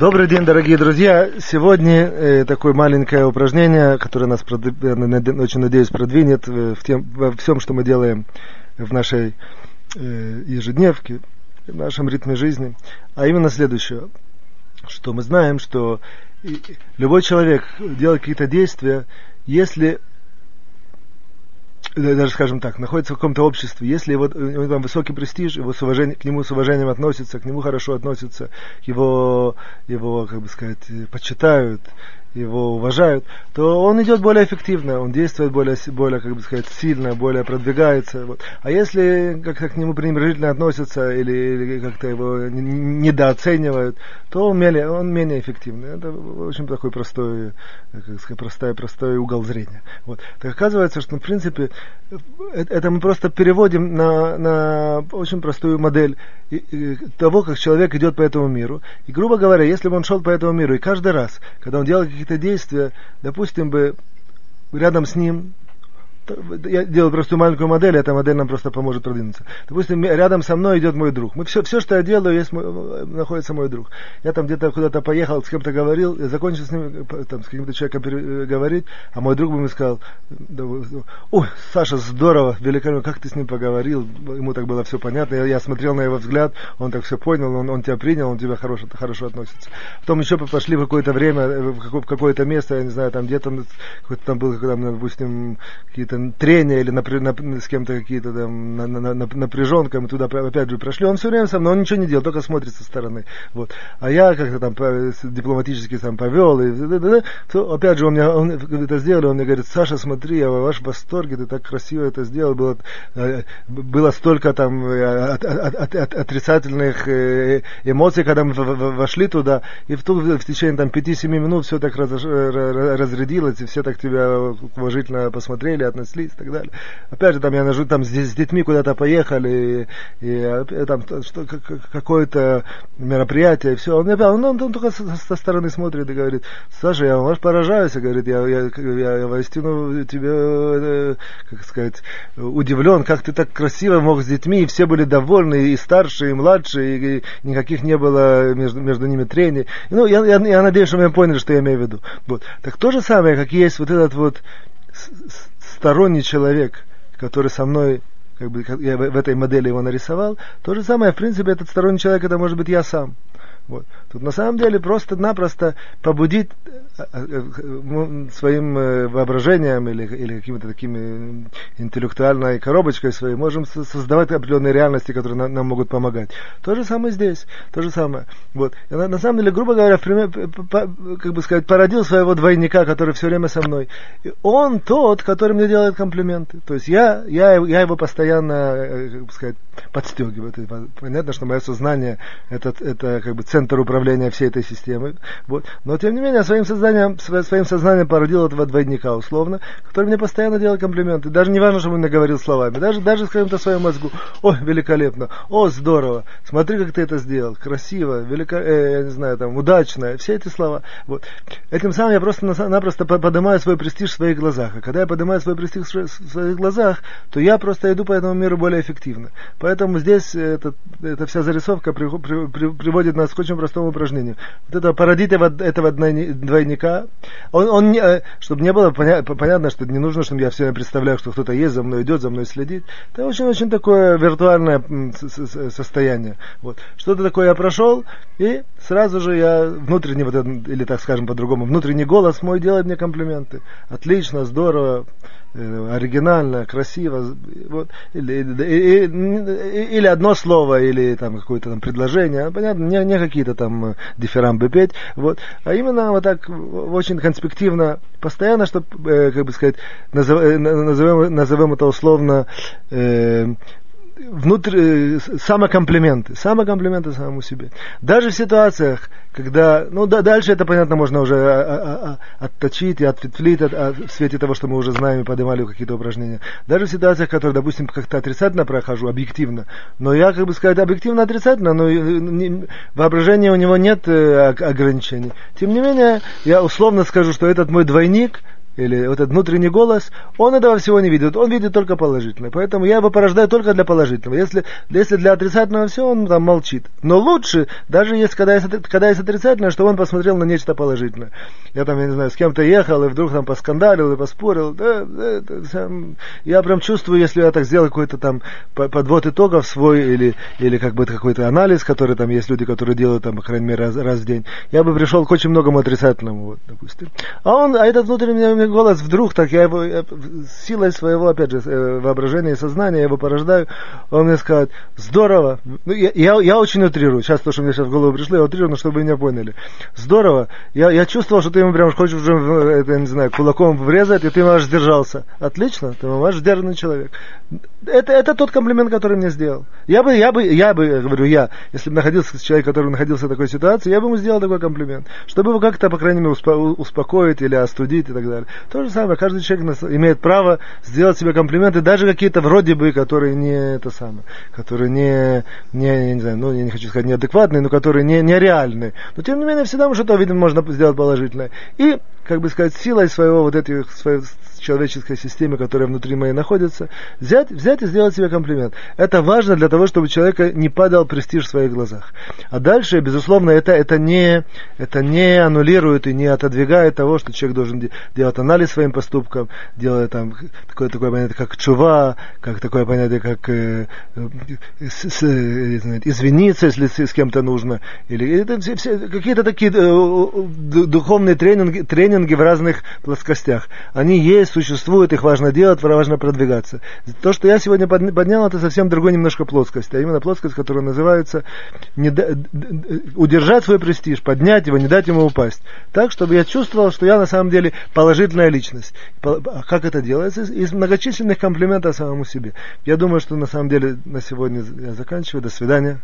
Добрый день, дорогие друзья. Сегодня э, такое маленькое упражнение, которое нас, прод... очень надеюсь, продвинет в тем, во всем, что мы делаем в нашей э, ежедневке, в нашем ритме жизни. А именно следующее, что мы знаем, что любой человек делает какие-то действия, если даже, скажем так, находится в каком-то обществе, если его, у него там высокий престиж, его с уважением, к нему с уважением относятся, к нему хорошо относятся, его, его, как бы сказать, почитают, его уважают, то он идет более эффективно, он действует более, более как бы сказать, сильно, более продвигается. Вот. А если как-то к нему пренебрежительно относятся или, или как-то его недооценивают, то он менее, он менее эффективный. Это очень такой простой, как сказать, простой, простой угол зрения. Вот. Так оказывается, что в принципе это мы просто переводим на, на очень простую модель того, как человек идет по этому миру. И, грубо говоря, если бы он шел по этому миру, и каждый раз, когда он делает какие-то действия, допустим бы, рядом с ним я делаю просто маленькую модель, эта модель нам просто поможет продвинуться. Допустим, рядом со мной идет мой друг. Мы все, все, что я делаю, есть мой, находится мой друг. Я там где-то куда-то поехал, с кем-то говорил, я закончил с ним, там, с каким-то человеком э, говорить, а мой друг бы мне сказал, ой, Саша, здорово, великолепно, как ты с ним поговорил, ему так было все понятно, я, я смотрел на его взгляд, он так все понял, он, он тебя принял, он тебя хорошо, хорошо относится. Потом еще пошли в какое-то время, э, в какое-то место, я не знаю, там где-то, там был, там, допустим, какие-то трения или напря, нап, с кем-то какие-то там на, на, на, напряженка, мы туда опять же прошли, он все время со мной, он ничего не делал, только смотрит со стороны. Вот. А я как-то там дипломатически сам повел, и то опять же он, мне, он это сделал, он мне говорит, Саша, смотри, я в вашем восторге, ты так красиво это сделал, было, э, было столько там э, от, от, от, отрицательных э, эмоций, когда мы вошли туда, и в, ту, в течение там 5-7 минут все так раз, разрядилось, и все так тебя уважительно посмотрели, относились отнеслись и так далее. Опять же, там я нажу, там с, с детьми куда-то поехали, и, и там что, какое-то мероприятие, и все. Он, он, он, он только со, со стороны смотрит и говорит, Саша, я ваш поражаюсь, говорит, я, я, я, я воистину тебе, э, как сказать, удивлен, как ты так красиво мог с детьми, и все были довольны, и старшие, и младшие, и, и никаких не было между, между ними трений. Ну, я, я, я надеюсь, что вы поняли, что я имею в виду. Вот. Так то же самое, как есть вот этот вот сторонний человек, который со мной, как бы, я в этой модели его нарисовал, то же самое, в принципе, этот сторонний человек, это может быть я сам. Вот. Тут на самом деле просто-напросто побудить э, э, э, своим воображением или, или какими-то такими интеллектуальной коробочкой своей можем создавать определенные реальности, которые нам, нам могут помогать. То же самое здесь, то же самое. Вот. И на, на самом деле, грубо говоря, в пример, как бы сказать, породил своего двойника, который все время со мной. И он тот, который мне делает комплименты. То есть я, я, я его постоянно, как бы сказать, подстегиваю. Понятно, что мое сознание это, это как бы центр центр управления всей этой системой. Вот. Но тем не менее, своим сознанием, своим сознанием породил этого двойника, условно, который мне постоянно делал комплименты. Даже не важно, что он мне говорил словами. Даже, даже скажем то своему мозгу. О, великолепно. О, здорово. Смотри, как ты это сделал. Красиво, велико, э, я не знаю, там, удачно. Все эти слова. Вот. Этим самым я просто-напросто поднимаю свой престиж в своих глазах. А когда я поднимаю свой престиж в своих глазах, то я просто иду по этому миру более эффективно. Поэтому здесь это, эта вся зарисовка при, при, при, приводит нас к очень простому упражнению. Вот это породить этого двойника, он, он э, чтобы не было поня- понятно, что не нужно, чтобы я все время представляю, что кто-то есть, за мной идет, за мной следит. Это очень-очень такое виртуальное состояние. Вот. Что-то такое я прошел, и сразу же я внутренний, вот этот, или так скажем по-другому, внутренний голос мой делает мне комплименты. Отлично, здорово, оригинально, красиво, вот, или, или, или одно слово, или там какое-то там предложение, понятно, не, не какие-то там э, дифирамбы петь, вот, а именно вот так очень конспективно, постоянно, чтобы, э, как бы сказать, назовем, назовем, это условно э, внутрь, э, самокомплименты, самокомплименты самому себе. Даже в ситуациях, когда, ну да, дальше это, понятно, можно уже а, а, а, отточить и ответвлить от, от, в свете того, что мы уже знаем и поднимали какие-то упражнения. Даже в ситуациях, которые, допустим, как-то отрицательно прохожу, объективно, но я, как бы сказать, объективно отрицательно, но не, воображения у него нет э, ограничений. Тем не менее, я условно скажу, что этот мой двойник – или вот этот внутренний голос, он этого всего не видит, он видит только положительное. Поэтому я его порождаю только для положительного. Если, если для отрицательного все, он там молчит. Но лучше, даже если когда есть, когда есть отрицательное, что он посмотрел на нечто положительное. Я там, я не знаю, с кем-то ехал, и вдруг там поскандалил и поспорил. Да, да, да, я прям чувствую, если я так сделал какой-то там подвод итогов свой, или, или как бы какой-то анализ, который там есть люди, которые делают там, по крайней мере, раз, раз в день, я бы пришел к очень многому отрицательному, вот, допустим. А он, а этот внутренний голос вдруг так, я его я, силой своего, опять же, э, воображения и сознания, я его порождаю, он мне скажет, здорово, ну, я, я, я очень утрирую, сейчас то, что мне сейчас в голову пришло, я утрирую, но чтобы вы меня поняли. Здорово, я, я чувствовал, что ты ему прям хочешь уже, это, не знаю, кулаком врезать, и ты ему аж сдержался. Отлично, ты аж сдержанный человек. Это, это тот комплимент, который мне сделал. Я бы, я бы, я бы, говорю, я, если бы находился с человеком, который находился в такой ситуации, я бы ему сделал такой комплимент, чтобы его как-то, по крайней мере, успокоить или остудить и так далее. То же самое, каждый человек имеет право сделать себе комплименты, даже какие-то вроде бы, которые не это самое, которые не, не, я не знаю, ну, я не хочу сказать неадекватные, но которые не, нереальные. Но, тем не менее, всегда что-то, видимо, можно сделать положительное. И, как бы сказать, силой своего вот этих, своей человеческой системе, которая внутри моей находится, взять, взять и сделать себе комплимент. Это важно для того, чтобы человека не падал престиж в своих глазах. А дальше, безусловно, это, это, не, это не аннулирует и не отодвигает того, что человек должен делать анализ своим поступкам, делать там такое, такое понятие, как чува, как такое понятие, как э, с, с, э, извиниться, если с, с кем-то нужно, или все, какие-то такие э, духовные тренинги, тренинги в разных плоскостях. Они есть существуют, их важно делать, важно продвигаться. То, что я сегодня поднял, это совсем другой немножко плоскость, а именно плоскость, которая называется не удержать свой престиж, поднять его, не дать ему упасть. Так, чтобы я чувствовал, что я на самом деле положительная личность. А как это делается? Из многочисленных комплиментов самому себе. Я думаю, что на самом деле на сегодня я заканчиваю. До свидания.